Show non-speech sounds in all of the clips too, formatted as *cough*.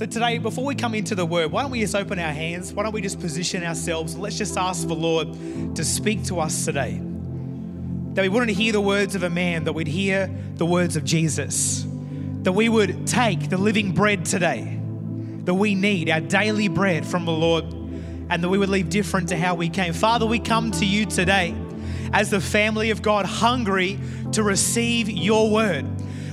So today, before we come into the word, why don't we just open our hands? Why don't we just position ourselves? Let's just ask the Lord to speak to us today. That we wouldn't hear the words of a man, that we'd hear the words of Jesus. That we would take the living bread today that we need, our daily bread from the Lord, and that we would leave different to how we came. Father, we come to you today as the family of God, hungry to receive your word.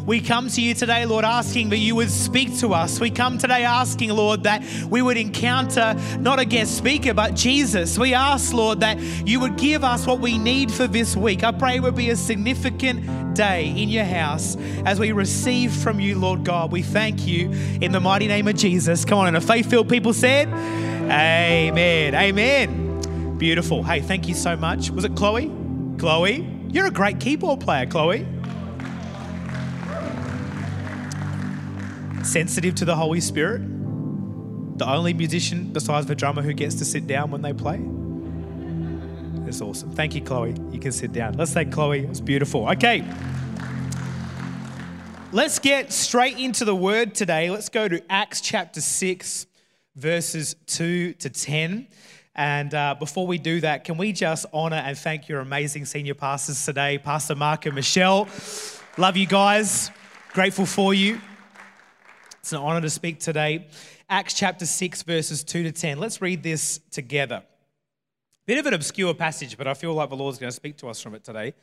We come to you today, Lord, asking that you would speak to us. We come today asking, Lord, that we would encounter not a guest speaker, but Jesus. We ask, Lord, that you would give us what we need for this week. I pray it would be a significant day in your house as we receive from you, Lord God. We thank you in the mighty name of Jesus. Come on, and a faith filled people said, Amen. Amen. Beautiful. Hey, thank you so much. Was it Chloe? Chloe, you're a great keyboard player, Chloe. Sensitive to the Holy Spirit, the only musician besides the drummer who gets to sit down when they play. It's awesome. Thank you, Chloe. You can sit down. Let's thank Chloe. It's beautiful. Okay. Let's get straight into the word today. Let's go to Acts chapter 6, verses 2 to 10. And uh, before we do that, can we just honor and thank your amazing senior pastors today, Pastor Mark and Michelle? Love you guys. Grateful for you. It's an honor to speak today. Acts chapter 6, verses 2 to 10. Let's read this together. Bit of an obscure passage, but I feel like the Lord's going to speak to us from it today. It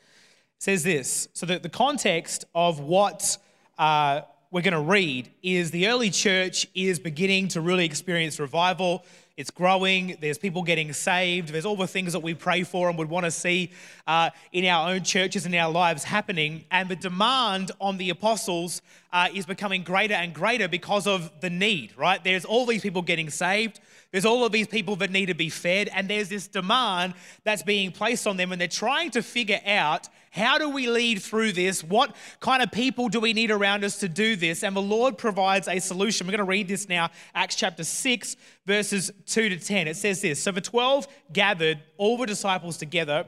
says this So, that the context of what uh, we're going to read is the early church is beginning to really experience revival it's growing. There's people getting saved. There's all the things that we pray for and would want to see uh, in our own churches and our lives happening. And the demand on the apostles uh, is becoming greater and greater because of the need, right? There's all these people getting saved. There's all of these people that need to be fed, and there's this demand that's being placed on them, and they're trying to figure out how do we lead through this? What kind of people do we need around us to do this? And the Lord provides a solution. We're going to read this now, Acts chapter 6, verses 2 to 10. It says this So the 12 gathered all the disciples together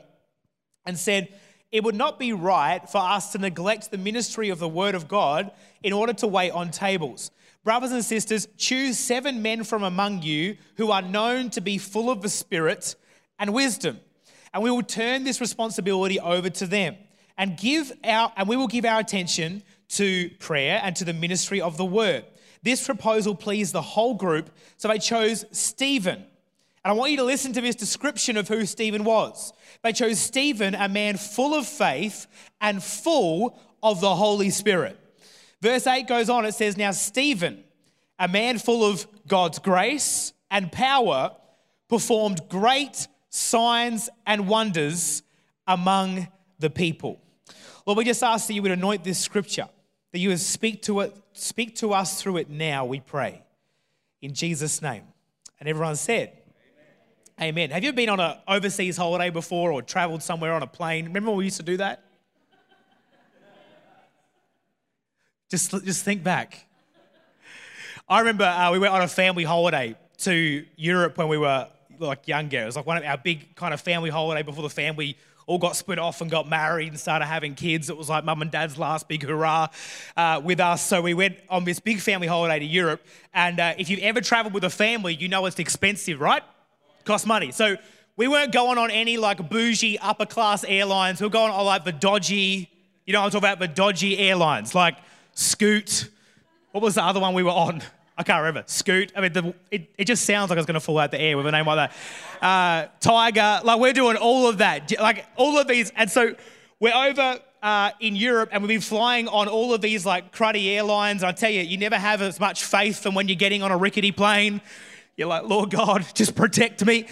and said, it would not be right for us to neglect the ministry of the word of God in order to wait on tables. Brothers and sisters, choose seven men from among you who are known to be full of the Spirit and wisdom. And we will turn this responsibility over to them and give our and we will give our attention to prayer and to the ministry of the word. This proposal pleased the whole group, so they chose Stephen. And I want you to listen to this description of who Stephen was. They chose Stephen, a man full of faith and full of the Holy Spirit. Verse 8 goes on, it says, Now Stephen, a man full of God's grace and power, performed great signs and wonders among the people. Lord, we just ask that you would anoint this scripture, that you would speak to it, speak to us through it now, we pray. In Jesus' name. And everyone said, Amen. Amen. Have you been on an overseas holiday before or traveled somewhere on a plane? Remember we used to do that? Just, just think back. I remember uh, we went on a family holiday to Europe when we were like younger. It was like one of our big kind of family holiday before the family all got split off and got married and started having kids. It was like mum and dad's last big hurrah uh, with us. So we went on this big family holiday to Europe. And uh, if you've ever traveled with a family, you know it's expensive, right? Costs money. So we weren't going on any like bougie upper class airlines. We were going on like the dodgy, you know, I'm talking about the dodgy airlines, like Scoot. What was the other one we were on? I can't remember. Scoot. I mean, the, it, it just sounds like it's going to fall out the air with a name like that. Uh, Tiger. Like, we're doing all of that. Like, all of these. And so we're over uh, in Europe and we've been flying on all of these, like, cruddy airlines. And I tell you, you never have as much faith than when you're getting on a rickety plane. You're like, Lord God, just protect me.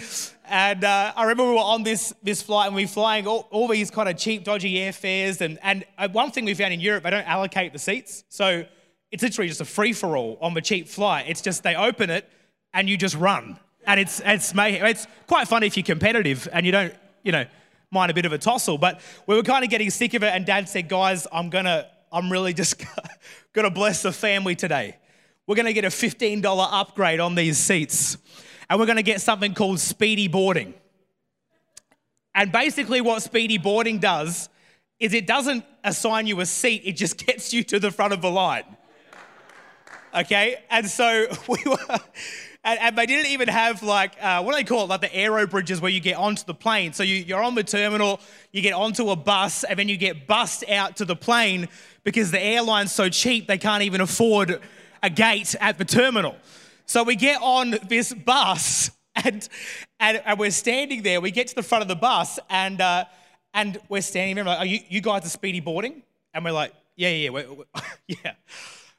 And uh, I remember we were on this, this flight and we were flying all, all these kind of cheap, dodgy airfares. And, and uh, one thing we found in Europe, they don't allocate the seats. So it's literally just a free for all on the cheap flight. It's just they open it and you just run. And it's, it's, it's quite funny if you're competitive and you don't, you know, mind a bit of a tussle. But we were kind of getting sick of it. And dad said, guys, I'm going to, I'm really just *laughs* going to bless the family today. We're going to get a $15 upgrade on these seats. And we're going to get something called speedy boarding. And basically, what speedy boarding does is it doesn't assign you a seat, it just *laughs* gets you to the front of the line. Okay, and so *laughs* we were, and, they didn't even have like uh, what do they call it, like the aero bridges where you get onto the plane. So you, you're on the terminal, you get onto a bus, and then you get bussed out to the plane because the airline's so cheap they can't even afford a gate at the terminal. So we get on this bus, *laughs* and and, and we're standing there. We get to the front of the bus, and uh, and we're standing there. Like, are you, you guys are speedy boarding? And we're like, yeah, yeah, yeah, we're, we're, *laughs* yeah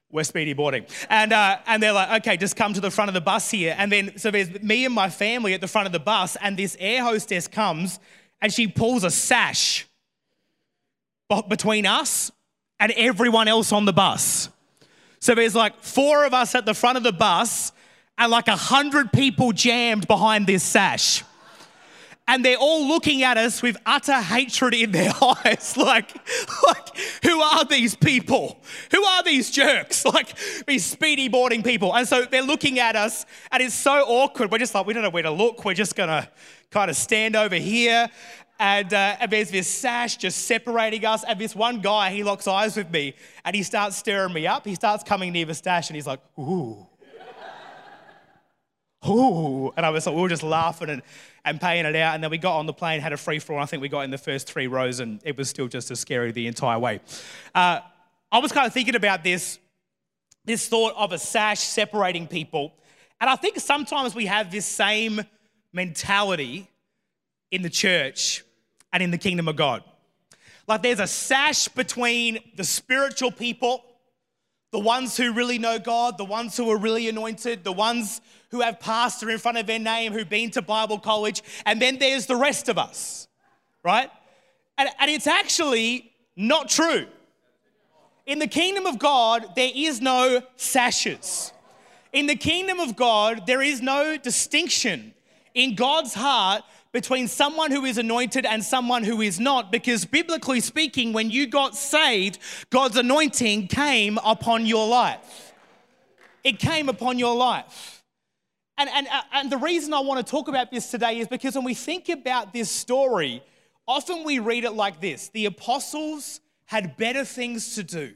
we're speedy boarding. And, uh, and they're like, okay, just come to the front of the bus here. And then, so there's me and my family at the front of the bus, and this air hostess comes and she pulls a sash between us and everyone else on the bus. So there's like four of us at the front of the bus and like a hundred people jammed behind this sash and they're all looking at us with utter hatred in their *laughs* eyes. like, like, who are these people? Who are these jerks? *laughs* Like these speedy boarding people. And so they're looking at us, and it's so awkward. We're just like, we don't know where to look. We're just gonna kind of stand over here. And, uh, there's this sash just separating us. And this one guy, he locks eyes with me and he starts stirring me up. He starts coming near the stash and he's like, ooh. Ooh. And I was like, we were just laughing and and paying it out. And then we got on the plane, had a free for all. I think we got in the first three rows, and it was still just as scary the entire way. Uh, I was kind of thinking about this, this thought of a sash separating people. And I think sometimes we have this same mentality in the church and in the kingdom of God. Like there's a sash between the spiritual people the ones who really know God, the ones who are really anointed, the ones who have pastor in front of their name, who've been to Bible college, and then there's the rest of us, right? And, and it's actually not true. In the kingdom of God, there is no sashes. In the kingdom of God, there is no distinction. In God's heart, between someone who is anointed and someone who is not, because biblically speaking, when you got saved, God's anointing came upon your life. It came upon your life. And, and, uh, and the reason I want to talk about this today is because when we think about this story, often we read it like this the apostles had better things to do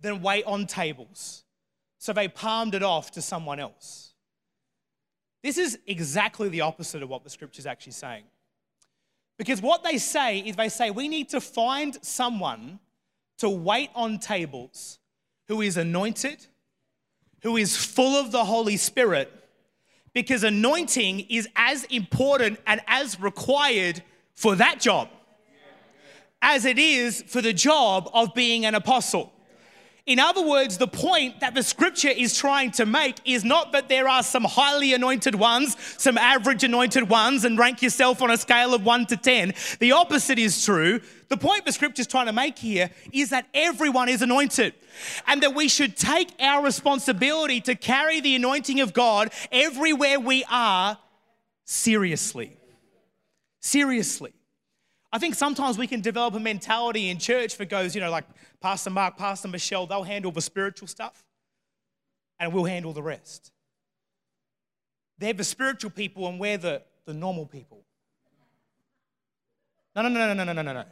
than wait on tables. So they palmed it off to someone else. This is exactly the opposite of what the scripture is actually saying. Because what they say is they say we need to find someone to wait on tables who is anointed, who is full of the Holy Spirit, because anointing is as important and as required for that job as it is for the job of being an apostle. In other words, the point that the scripture is trying to make is not that there are some highly anointed ones, some average anointed ones, and rank yourself on a scale of one to 10. The opposite is true. The point the scripture is trying to make here is that everyone is anointed and that we should take our responsibility to carry the anointing of God everywhere we are seriously. Seriously. I think sometimes we can develop a mentality in church that goes, you know, like Pastor Mark, Pastor Michelle, they'll handle the spiritual stuff and we'll handle the rest. They're the spiritual people and we're the, the normal people. No, no, no, no, no, no, no, no.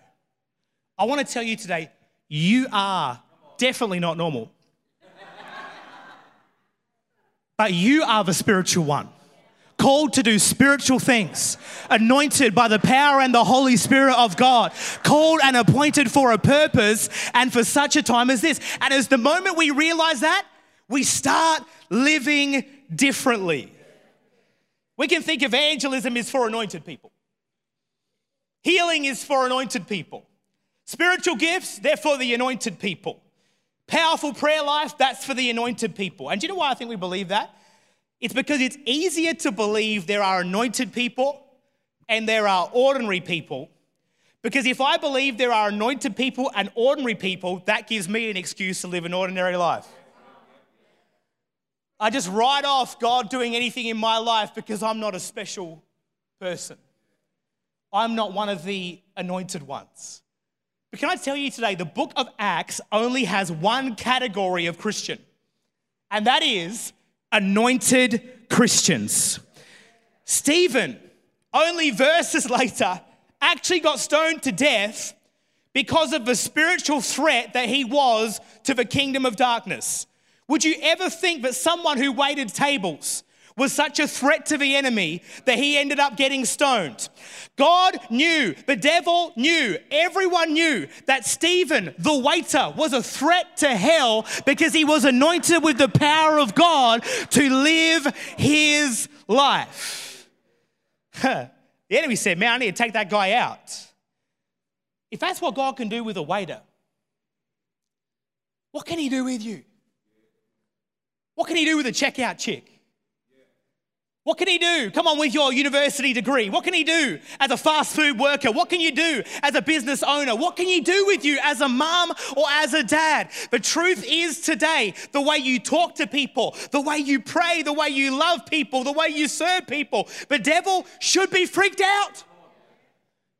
I want to tell you today, you are definitely not normal. but you are the spiritual one called to do spiritual things, anointed by the power and the Holy Spirit of God, called and appointed for a purpose and for such a time as this. And as the moment we realize that, we start living differently. We can think evangelism is for anointed people. Healing is for anointed people. Spiritual gifts, they're for the anointed people. Powerful prayer life, that's for the anointed people. And do you know why I think we believe that? It's because it's easier to believe there are anointed people and there are ordinary people. Because if I believe there are anointed people and ordinary people, that gives me an excuse to live an ordinary life. I just write off God doing anything in my life because I'm not a special person. I'm not one of the anointed ones. But can I tell you today, the book of Acts only has one category of Christian, and that is anointed Christians. Stephen, only verses *laughs* later, actually got stoned to death because of the spiritual threat that he was to the kingdom of darkness. Would you ever think that someone who waited tables was such a threat to the enemy that he ended up getting stoned? God knew, the devil knew, everyone knew that Stephen, the waiter, was a threat to hell because he was anointed with the power of God to live his life. *laughs* the enemy said, Man, I need to take that guy out. If that's what God can do with a waiter, what can he do with you? What can he do with a checkout chick? What can he do? Come on, with your university degree. What can he do as a fast food worker? What can you do as a business owner? What can you do with you as a mom or as a dad? The truth is today, the way you talk to people, the way you pray, the way you love people, the way you serve people, the devil should be freaked out.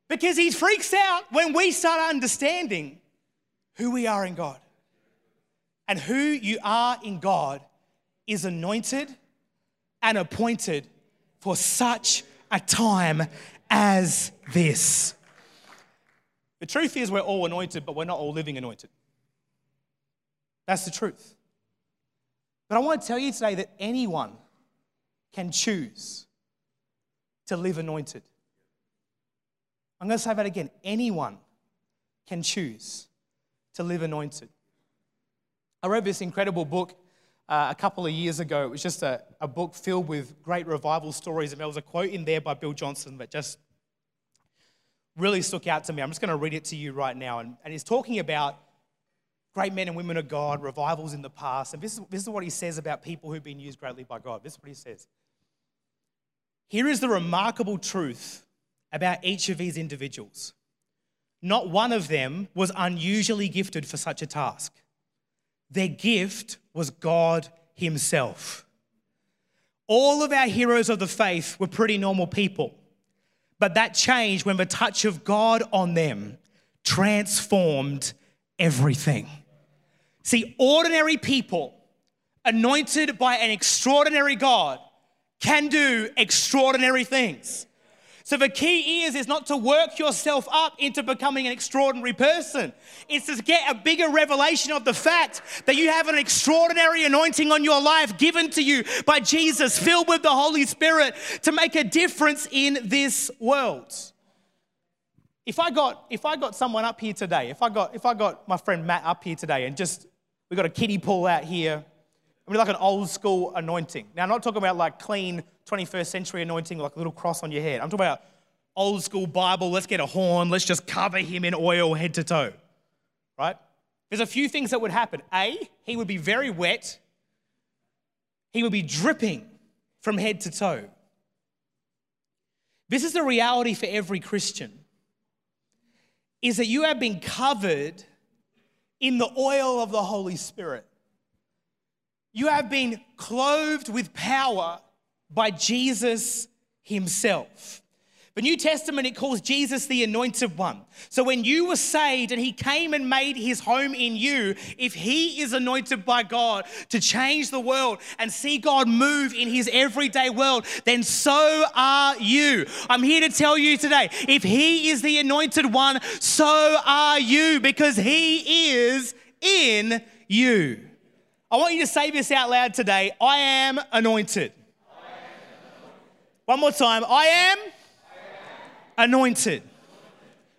Because he freaks out when we start understanding who we are in God. And who you are in God is anointed and appointed for such a time as this. The truth is, we're all anointed, but we're not all living anointed. That's the truth. But I want to tell you today that anyone can choose to live anointed. I'm going to say that again. Anyone can choose to live anointed. I read this incredible book uh, a couple of years ago. It was just a, a book filled with great revival stories. And there was a quote in there by Bill Johnson that just really stuck out to me. I'm just going to read it to you right now. And, and he's talking about great men and women of God, revivals in the past. And this is, this is what he says about people who've been used greatly by God. This is what he says. Here is the remarkable truth about each of these individuals. Not one of them was unusually gifted for such a task. Their gift was God Himself. All of our heroes of the faith were pretty normal people, but that changed when the touch of God on them transformed everything. See, ordinary people anointed by an extraordinary God can do extraordinary things. So the key is is not to work yourself up into becoming an extraordinary person. It's to get a bigger revelation of the fact that you have an extraordinary anointing on your life given to you by Jesus, filled with the Holy Spirit to make a difference in this world. If I got if I got someone up here today, if I got if I got my friend Matt up here today and just we got a kiddie pool out here, I mean like an old school anointing. Now I'm not talking about like clean 21st century anointing, like a little cross on your head. I'm talking about old school Bible. Let's get a horn. Let's just cover him in oil head to toe. Right? There's a few things that would happen. A, he would be very wet. He would be dripping from head to toe. This is the reality for every Christian. Is that you have been covered in the oil of the Holy Spirit. You have been clothed with power by Jesus himself. The New Testament, it calls Jesus the anointed one. So when you were saved and he came and made his home in you, if he is anointed by God to change the world and see God move in his everyday world, then so are you. I'm here to tell you today if he is the anointed one, so are you because he is in you. I want you to say this out loud today I am anointed. One more time. I am, anointed.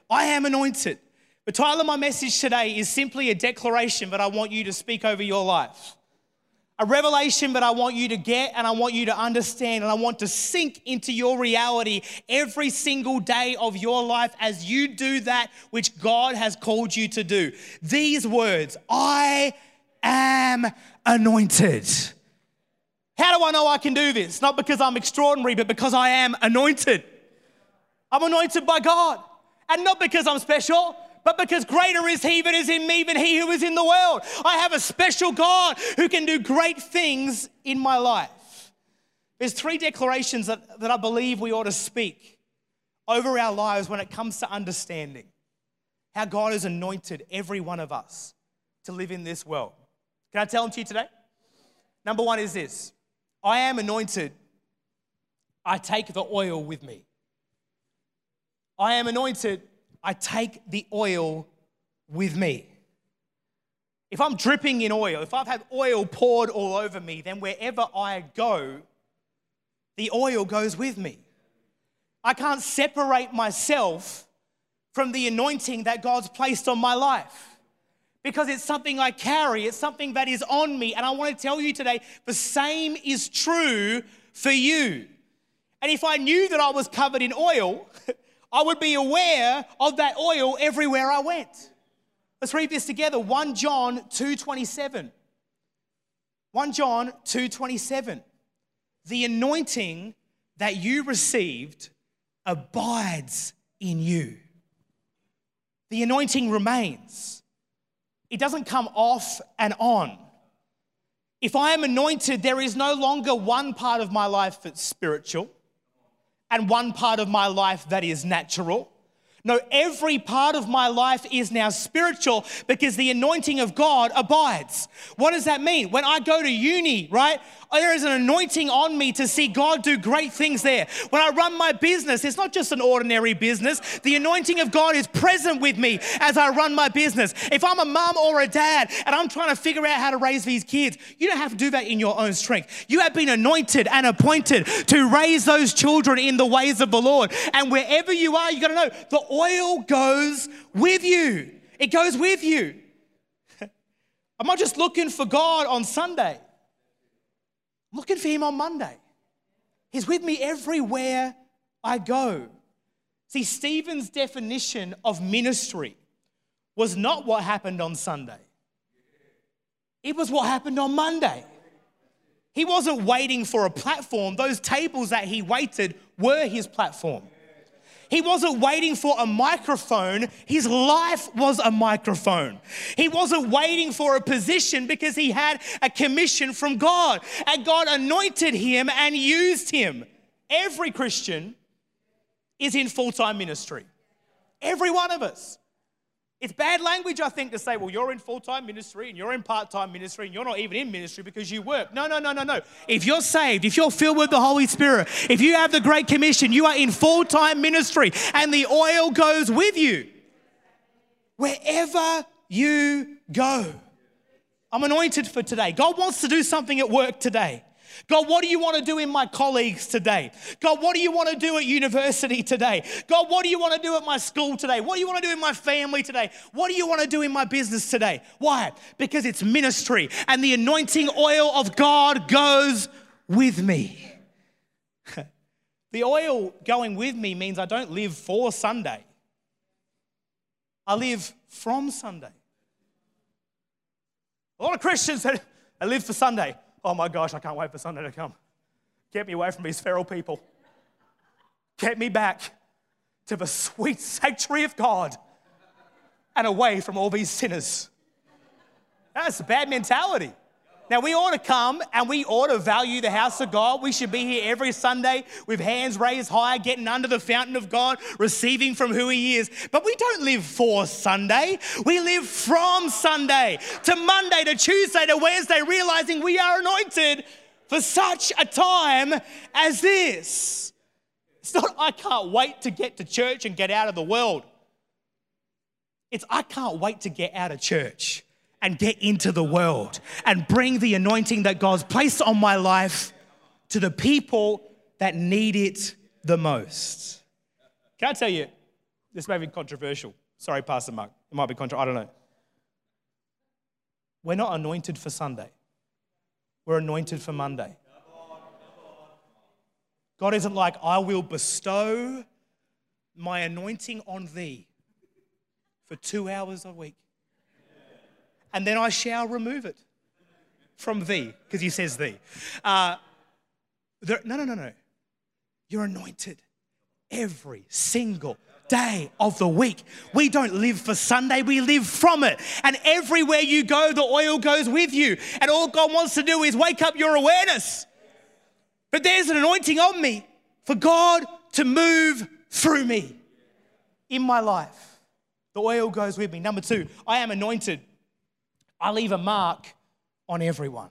I am anointed. The title of my message today is simply a declaration that I want you to speak over your life. A revelation that I want you to get and I want you to understand and I want to sink into your reality every single day of your life as you do that which God has called you to do. These words, I am anointed. How do I know I can do this? Not because I'm extraordinary, but because I am anointed. I'm anointed by God. And not because I'm special, but because greater is He that is in me than He who is in the world. I have a special God who can do great things in my life. There's three declarations that, that I believe we ought to speak over our lives when it comes to understanding how God has anointed every one of us to live in this world. Can I tell them to you today? Number one is this I am anointed, I take the oil with me. I am anointed, I take the oil with me. if I'm dripping in oil, if I've had oil poured all over me, then wherever I go, the oil goes with me. I can't separate myself from the anointing that God's placed on my life because it's something I carry, it's something that is on me. And I want to tell you today the same is true for you. And if I knew that I was covered in oil, *laughs* I would be aware of that oil everywhere I went. Let's read this together. 1 John 2:27. 1 John 2:27. The anointing that you received abides in you. The anointing remains. It doesn't come off and on. If I am anointed, there is no longer one part of my life that's spiritual and one part of my life that is natural. No, every part of my life is now spiritual because the anointing of God abides. What does that mean? When I go to uni, right? There is an anointing on me to see God do great things there. When I run my business, it's not just an ordinary business. The anointing of God is present with me as I run my business. If I'm a mom or a dad and I'm trying to figure out how to raise these kids, you don't have to do that in your own strength. You have been anointed and appointed to raise those children in the ways of the Lord. And wherever you are, you've got to know the oil goes with you. It goes with you. *laughs* I'm not just looking for God on Sunday looking for him on Monday. He's with me everywhere I go. See, Stephen's definition of ministry was not what happened on Sunday, it was what happened on Monday. He wasn't waiting for a platform, those tables that he waited were his platform. He wasn't waiting for a microphone, his life was a microphone. He wasn't waiting for a position because he had a commission from God. And God anointed him and used him. Every Christian is in full time ministry. Every one of us. It's bad language, I think, to say, well, you're in full time ministry and you're in part time ministry and you're not even in ministry because you work. No, no, no, no, no. If you're saved, if you're filled with the Holy Spirit, if you have the Great Commission, you are in full time ministry and the oil goes with you wherever you go. I'm anointed for today. God wants to do something at work today. God, what do you want to do in my colleagues today? God, what do you want to do at university today? God, what do you want to do at my school today? What do you want to do in my family today? What do you want to do in my business today? Why? Because it's ministry and the anointing oil of God goes with me. *laughs* the oil going with me means I don't live for Sunday, I live from Sunday. A lot of Christians live for Sunday. Oh my gosh, I can't wait for Sunday to come. Get me away from these feral people. Get me back to the sweet sanctuary of God and away from all these sinners. That's a bad mentality. Now, we ought to come and we ought to value the house of God. We should be here every Sunday with hands raised high, getting under the fountain of God, receiving from who He is. But we don't live for Sunday. We live from Sunday to Monday to Tuesday to Wednesday, realizing we are anointed for such a time as this. It's not, I can't wait to get to church and get out of the world. It's, I can't wait to get out of church and get into the world and bring the anointing that God's placed on my life to the people that need it the most. Can I tell you, this may be controversial. Sorry, Pastor Mark. It might be controversial. I don't know. We're not anointed for Sunday, we're anointed for Monday. God isn't like, I will bestow my anointing on thee for two hours a week and then I shall remove it from thee, because he says thee. Uh, there, no, no, no, no. You're anointed every single day of the week. We don't live for Sunday, we live from it. And everywhere you go, the oil goes with you. And all God wants to do is wake up your awareness. But there's an anointing on me for God to move through me in my life. The oil goes with me. Number two, I am anointed I leave a mark on everyone.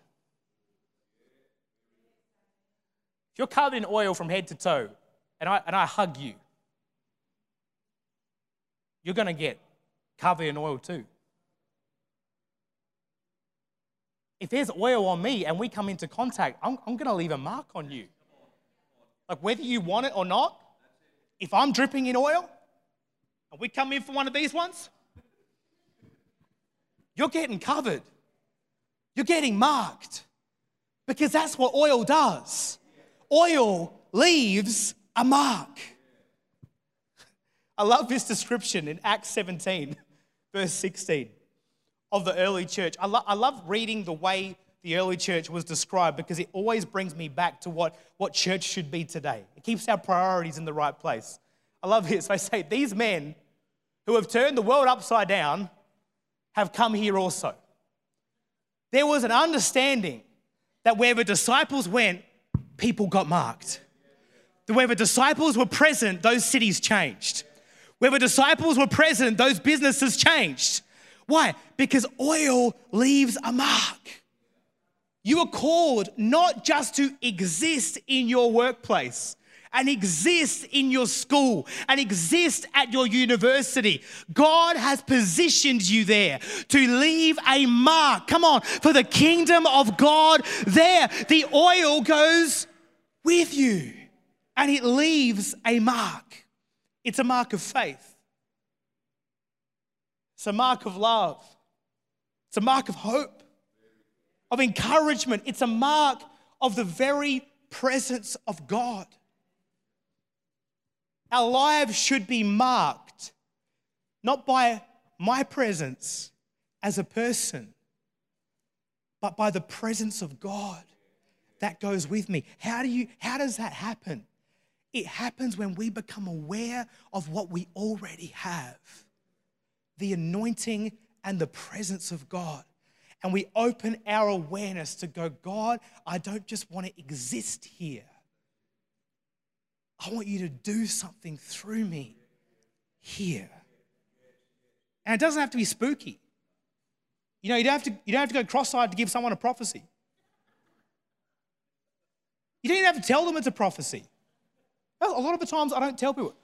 If you're covered in oil from head to toe and I, and I hug you, you're going to get covered in oil too. if there's oil on me and we come into contact, I'm, I'm going to leave a mark on you. Like whether you want it or not, if I'm dripping in oil and we come in for one of these ones, you're getting covered. You're getting marked because that's what oil does. Oil leaves a mark. I love this description in Acts 17, verse 16 of the early church. I, lo- I love reading the way the early church was described because it always brings me back to what, what church should be today. It keeps our priorities in the right place. I love this. I say, These men who have turned the world upside down have come here also. There was an understanding that wherever disciples went, people got marked. That Wherever disciples were present, those cities changed. Wherever disciples were present, those businesses changed. Why? Because oil leaves a mark. You are called not just to exist in your workplace and exist in your school and exist at your university. God has positioned you there to leave a mark. Come on, for the kingdom of God there. The oil goes with you and it leaves a mark. It's a mark of faith. It's a mark of love. It's a mark of hope, of encouragement. It's a mark of the very presence of God. Our lives should be marked not by my presence as a person, but by the presence of God that goes with me. How do you how does that happen? It happens when we become aware of what we already have the anointing and the presence of God. And we open our awareness to go, God, I don't just want to exist here. I want you to do something through me here. And it doesn't have to be spooky. You know, you don't have to, you don't have to go cross eyed to give someone a prophecy. You don't even have to tell them it's a prophecy. A lot of the times I don't tell people,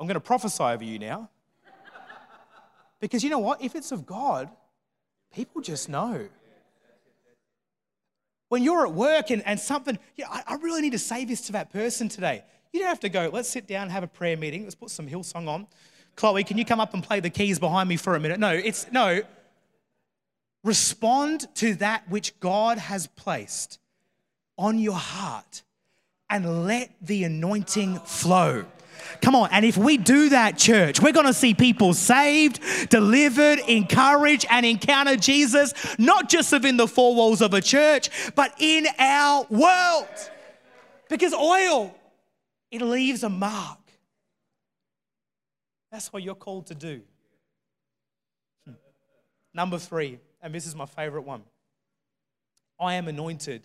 I'm going to prophesy over you now. *laughs* Because you know what? If it's of God, people just know. When you're at work and, and something, yeah, I, I really need to say this to that person today. You don't have to go, let's sit down and have a prayer meeting. Let's put some Hillsong on. Chloe, can you come up and play the keys behind me for a minute? No, it's no. Respond to that which God has placed on your heart and let the anointing flow. Come on. And if we do that, church, we're going to see people saved, delivered, encouraged, and encounter Jesus, not just within the four walls of a church, but in our world. Because oil, it leaves a mark. That's what you're called to do. Hmm. Number three, and this is my favorite one I am anointed,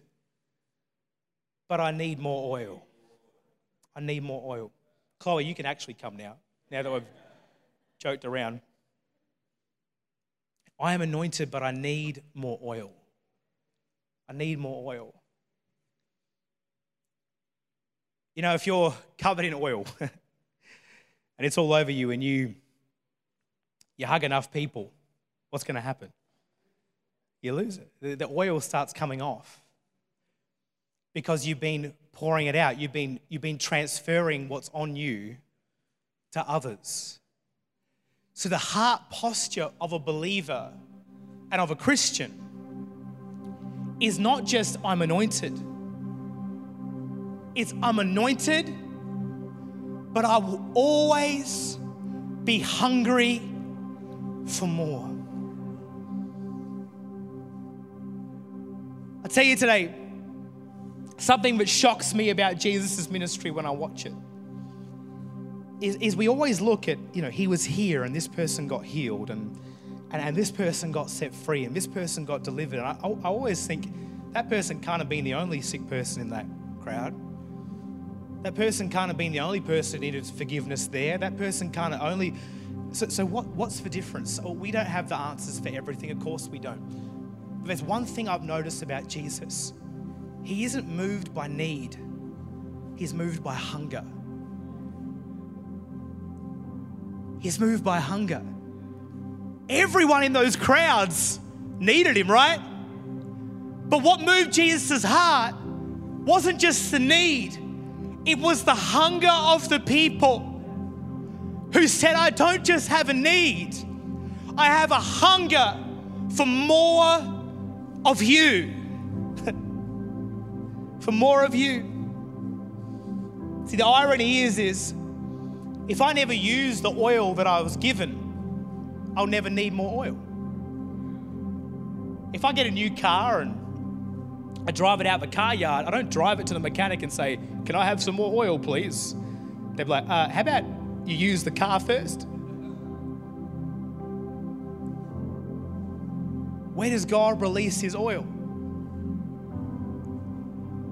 but I need more oil. I need more oil. Chloe, you can actually come now, now that we've joked around. I am anointed, but I need more oil. I need more oil. You know, if you're covered in oil *laughs* and it's all over you and you you hug enough people, what's going to happen? You lose it. The oil starts coming off because you've been pouring it out. You've been, you've been transferring what's on you to others. So, the heart posture of a believer and of a Christian is not just I'm anointed, it's I'm anointed, but I will always be hungry for more. I tell you today, something that shocks me about Jesus' ministry when I watch it is, is we always look at, you know, he was here and this person got healed and, and, and this person got set free and this person got delivered. And I, I, always think that person can't have been the only sick person in that crowd. That person can't have been the only person who needed forgiveness there. That person can't have only. So, so what, what's the difference? We don't have the answers for everything. Of course, we don't. But there's one thing I've noticed about Jesus he isn't moved by need, he's moved by hunger. He's moved by hunger. Everyone in those crowds needed him, right? But what moved Jesus' heart wasn't just the need, it was the hunger of the people who said, I don't just have a need, I have a hunger for more of you. For more of you. See, the irony is, is if I never use the oil that I was given, I'll never need more oil. If I get a new car and I drive it out the car yard. I don't drive it to the mechanic and say, Can I have some more oil, please? They'd be like, uh, How about you use the car first? Where does God release His oil?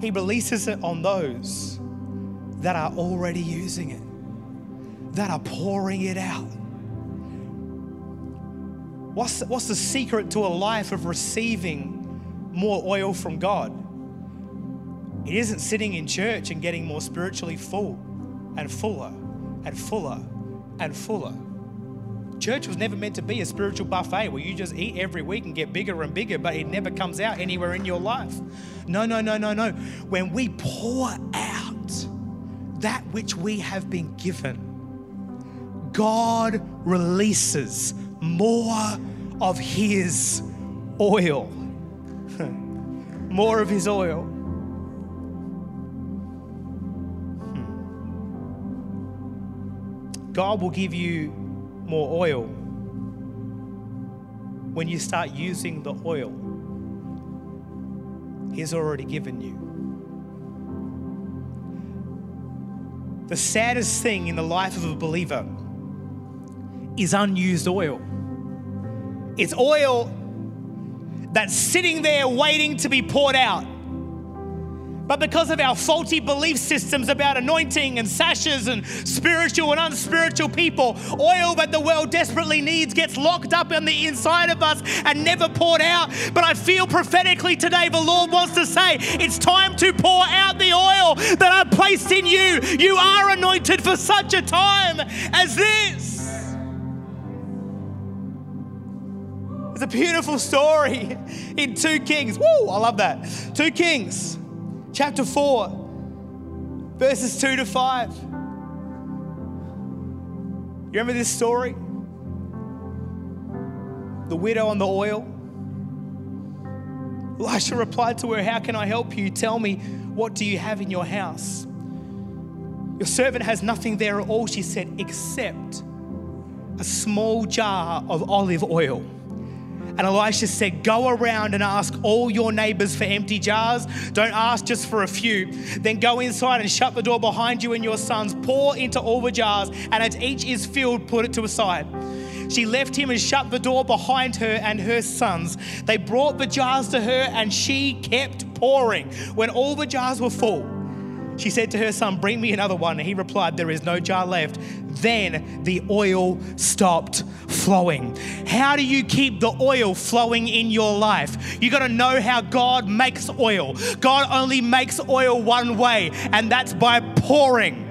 He releases it on those that are already using it, that are pouring it out. What's, what's the secret to a life of receiving more oil from God. It isn't sitting in church and getting more spiritually full and fuller and fuller and fuller. Church was never meant to be a spiritual buffet where you just eat every week and get bigger and bigger, but it never comes out anywhere in your life. No, no, no, no, no. When we pour out that which we have been given, God releases more of His oil. *laughs* More of his oil. Hmm. God will give you more oil when you start using the oil He's already given you. The saddest thing in the life of a believer is unused oil. It's oil that's sitting there waiting to be poured out. But because of our faulty belief systems about anointing and sashes and spiritual and unspiritual people, oil that the world desperately needs gets locked up on the inside of us and never poured out. But I feel prophetically today the Lord wants to say it's time to pour out the oil that I've placed in you. You are anointed for such a time as this. It's a beautiful story in 2 Kings. Woo, I love that. 2 Kings, chapter 4, verses 2 to 5. You remember this story? The widow on the oil. Elisha replied to her, How can I help you? Tell me, what do you have in your house? Your servant has nothing there at all, she said, except a small jar of olive oil. And Elisha said, Go around and ask all your neighbors for empty jars. Don't ask just for a few. Then go inside and shut the door behind you and your sons. Pour into all the jars, and as each is filled, put it to a side. She left him and shut the door behind her and her sons. They brought the jars to her, and she kept pouring. When all the jars were full, she said to her son, Bring me another one. And he replied, There is no jar left. Then the oil stopped flowing. How do you keep the oil flowing in your life? You got to know how God makes oil. God only makes oil one way, and that's by pouring.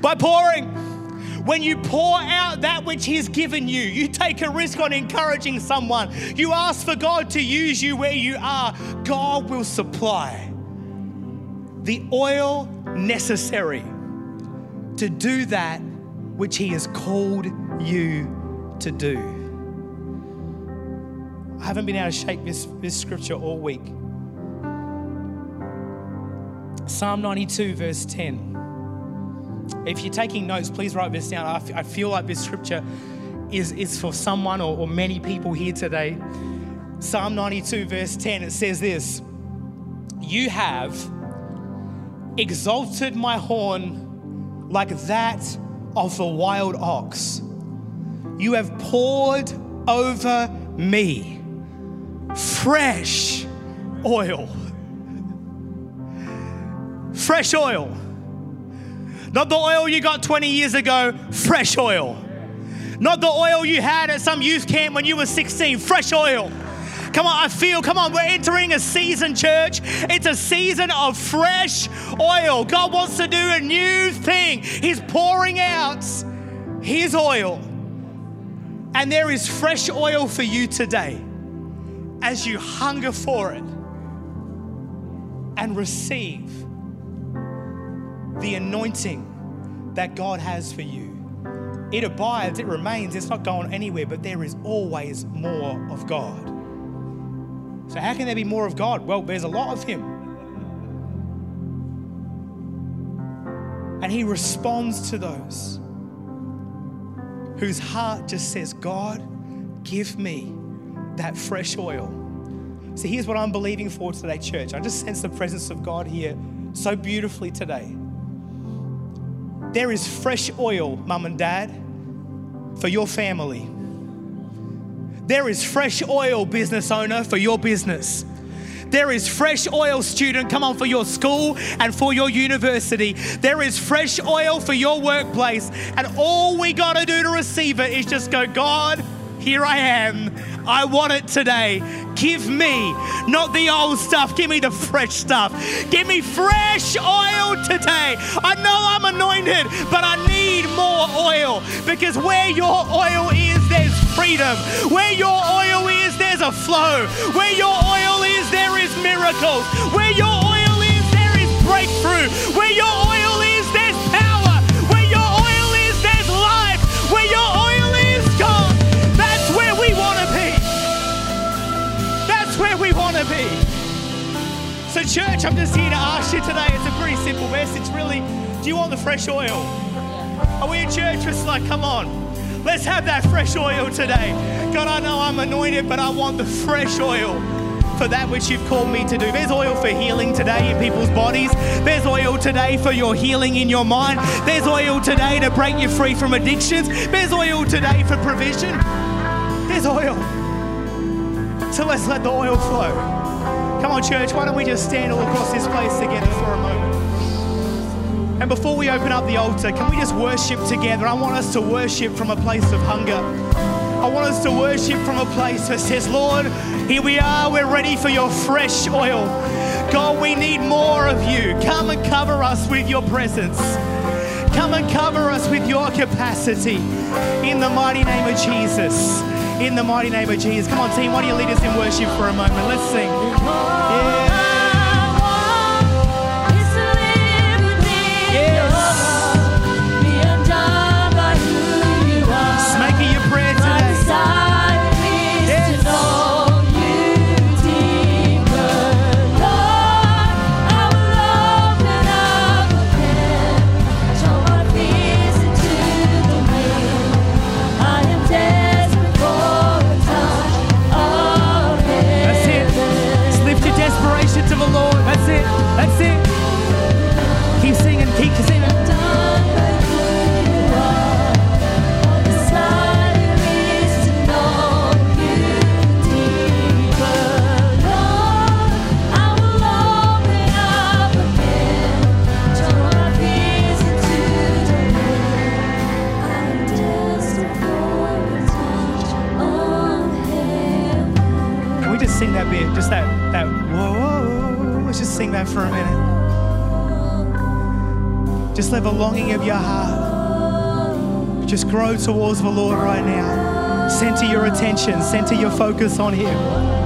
By pouring. When you pour out that which He's given you, you take a risk on encouraging someone. You ask for God to use you where you are, God will supply the oil necessary to do that which He has called you to do. I haven't been able to shake this, this scripture all week. Psalm 92, verse 10. If you're taking notes, please write this down. I feel like this scripture is, is for someone or, or many people here today. Psalm 92, verse 10, it says this You have exalted my horn like that of the wild ox. You have poured over me fresh oil. Fresh oil. Not the oil you got 20 years ago, fresh oil. Not the oil you had at some youth camp when you were 16, fresh oil. Come on, I feel, come on, we're entering a season, church. It's a season of fresh oil. God wants to do a new thing. He's pouring out His oil. And there is fresh oil for you today as you hunger for it. and receive the anointing that God has for you. It abides, it remains, it's not going anywhere, but there is always more of God. So, how can there be more of God? Well, there's a lot of Him. And He responds to those whose heart just says, God, give me that fresh oil. So, here's what I'm believing for today, church. I just sense the presence of God here so beautifully today. There is fresh oil, mum and dad, for your family. There is fresh oil, business owner, for your business. There is fresh oil, student, come on, for your school and for your university. There is fresh oil for your workplace. And all we got to do to receive it is just go, God, here I am. I want it today. Give me not the old stuff, give me the fresh stuff. Give me fresh oil today. I know I'm anointed, but I need more oil because where your oil is, there's freedom. Where your oil is, there's a flow. Where your oil is, there is miracles. Where your oil is, there is breakthrough. Where your church, I'm just here to ask you today. It's a pretty simple message, It's really. Do you want the fresh oil? Are we in church It's like, come on? Let's have that fresh oil today. God, I know I'm anointed, but I want the fresh oil for that which you've called me to do. There's oil for healing today in people's bodies. There's oil today for your healing in your mind. There's oil today to break you free from addictions. There's oil today for provision. There's oil. So let's let the oil flow. Come on, church, why don't we just stand all across this place together for a moment? And before we open up the altar, can we just worship together? I want us to worship from a place of hunger. I want us to worship from a place that says, Lord, here we are, we're ready for your fresh oil. God, we need more of you. Come and cover us with your presence. Come and cover us with your capacity. In the mighty name of Jesus. In the mighty name of Jesus. Come on, team, why don't you lead us in worship for a moment? Let's sing. Yeah. It. That's The longing of your heart just grow towards the Lord right now. Center your attention, center your focus on Him.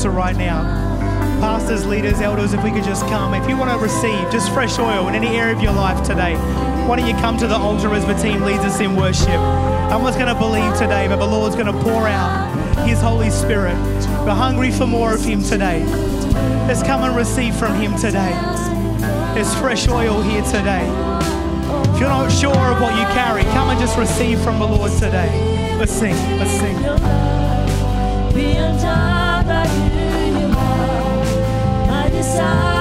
Altar right now. Pastors, leaders, elders, if we could just come. If you want to receive just fresh oil in any area of your life today, why don't you come to the altar as the team leads us in worship? I'm just going to believe today that the Lord's going to pour out His Holy Spirit. We're hungry for more of Him today. Let's come and receive from Him today. There's fresh oil here today. If you're not sure of what you carry, come and just receive from the Lord today. Let's sing. Let's sing. Be by who you are. My desire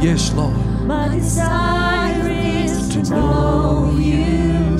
Yes, Lord. My desire is to know you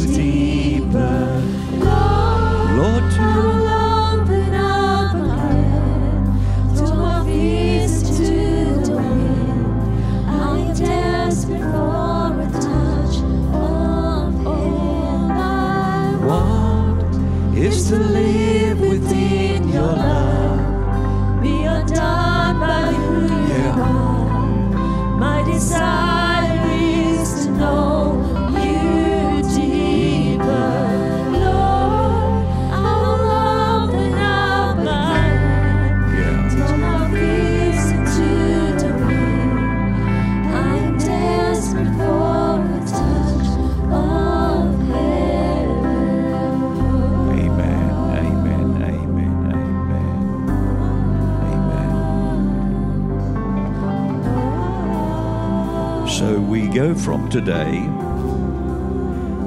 From today,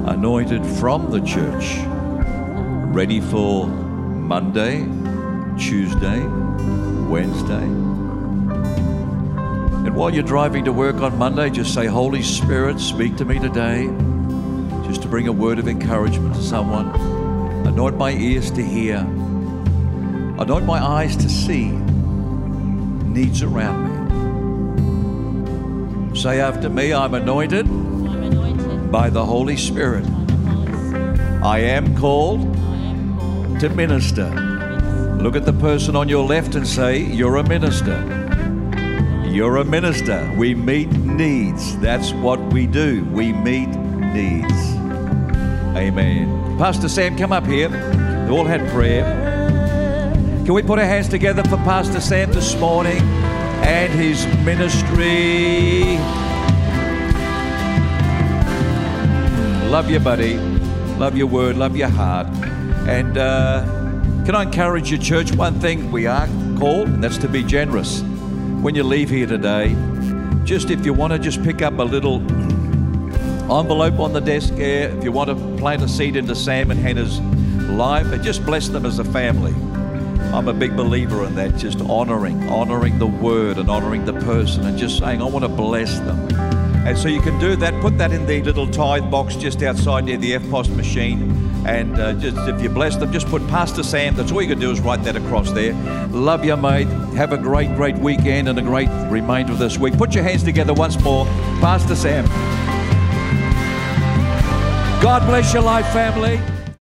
anointed from the church, ready for Monday, Tuesday, Wednesday. And while you're driving to work on Monday, just say, Holy Spirit, speak to me today, just to bring a word of encouragement to someone. Anoint my ears to hear. Anoint my eyes to see needs around me. Say after me, I'm anointed I'm anointed. by the Holy Spirit. I am called to minister. Look at the person on your left and say, You're a minister. You're a minister. We meet needs. That's what we do. We meet needs. Amen. Pastor Sam, come up here. They all had prayer. Can we put our hands together for Pastor Sam this morning and his ministry? Love you, buddy. Love your word. Love your heart. And uh, can I encourage your church? One thing we are called, and that's to be generous. When you leave here today, just if you want to just pick up a little envelope on the desk here, if you want to plant a seed into Sam and Hannah's life, and just bless them as a family. I'm a big believer in that, just honoring, honoring the word and honoring the person and just saying, I want to bless them. And so you can do that. Put that in the little tithe box just outside near the EFTPOS machine. And uh, just if you bless them, just put Pastor Sam. That's all you can do is write that across there. Love you, mate. Have a great, great weekend and a great remainder of this week. Put your hands together once more. Pastor Sam. God bless your life, family.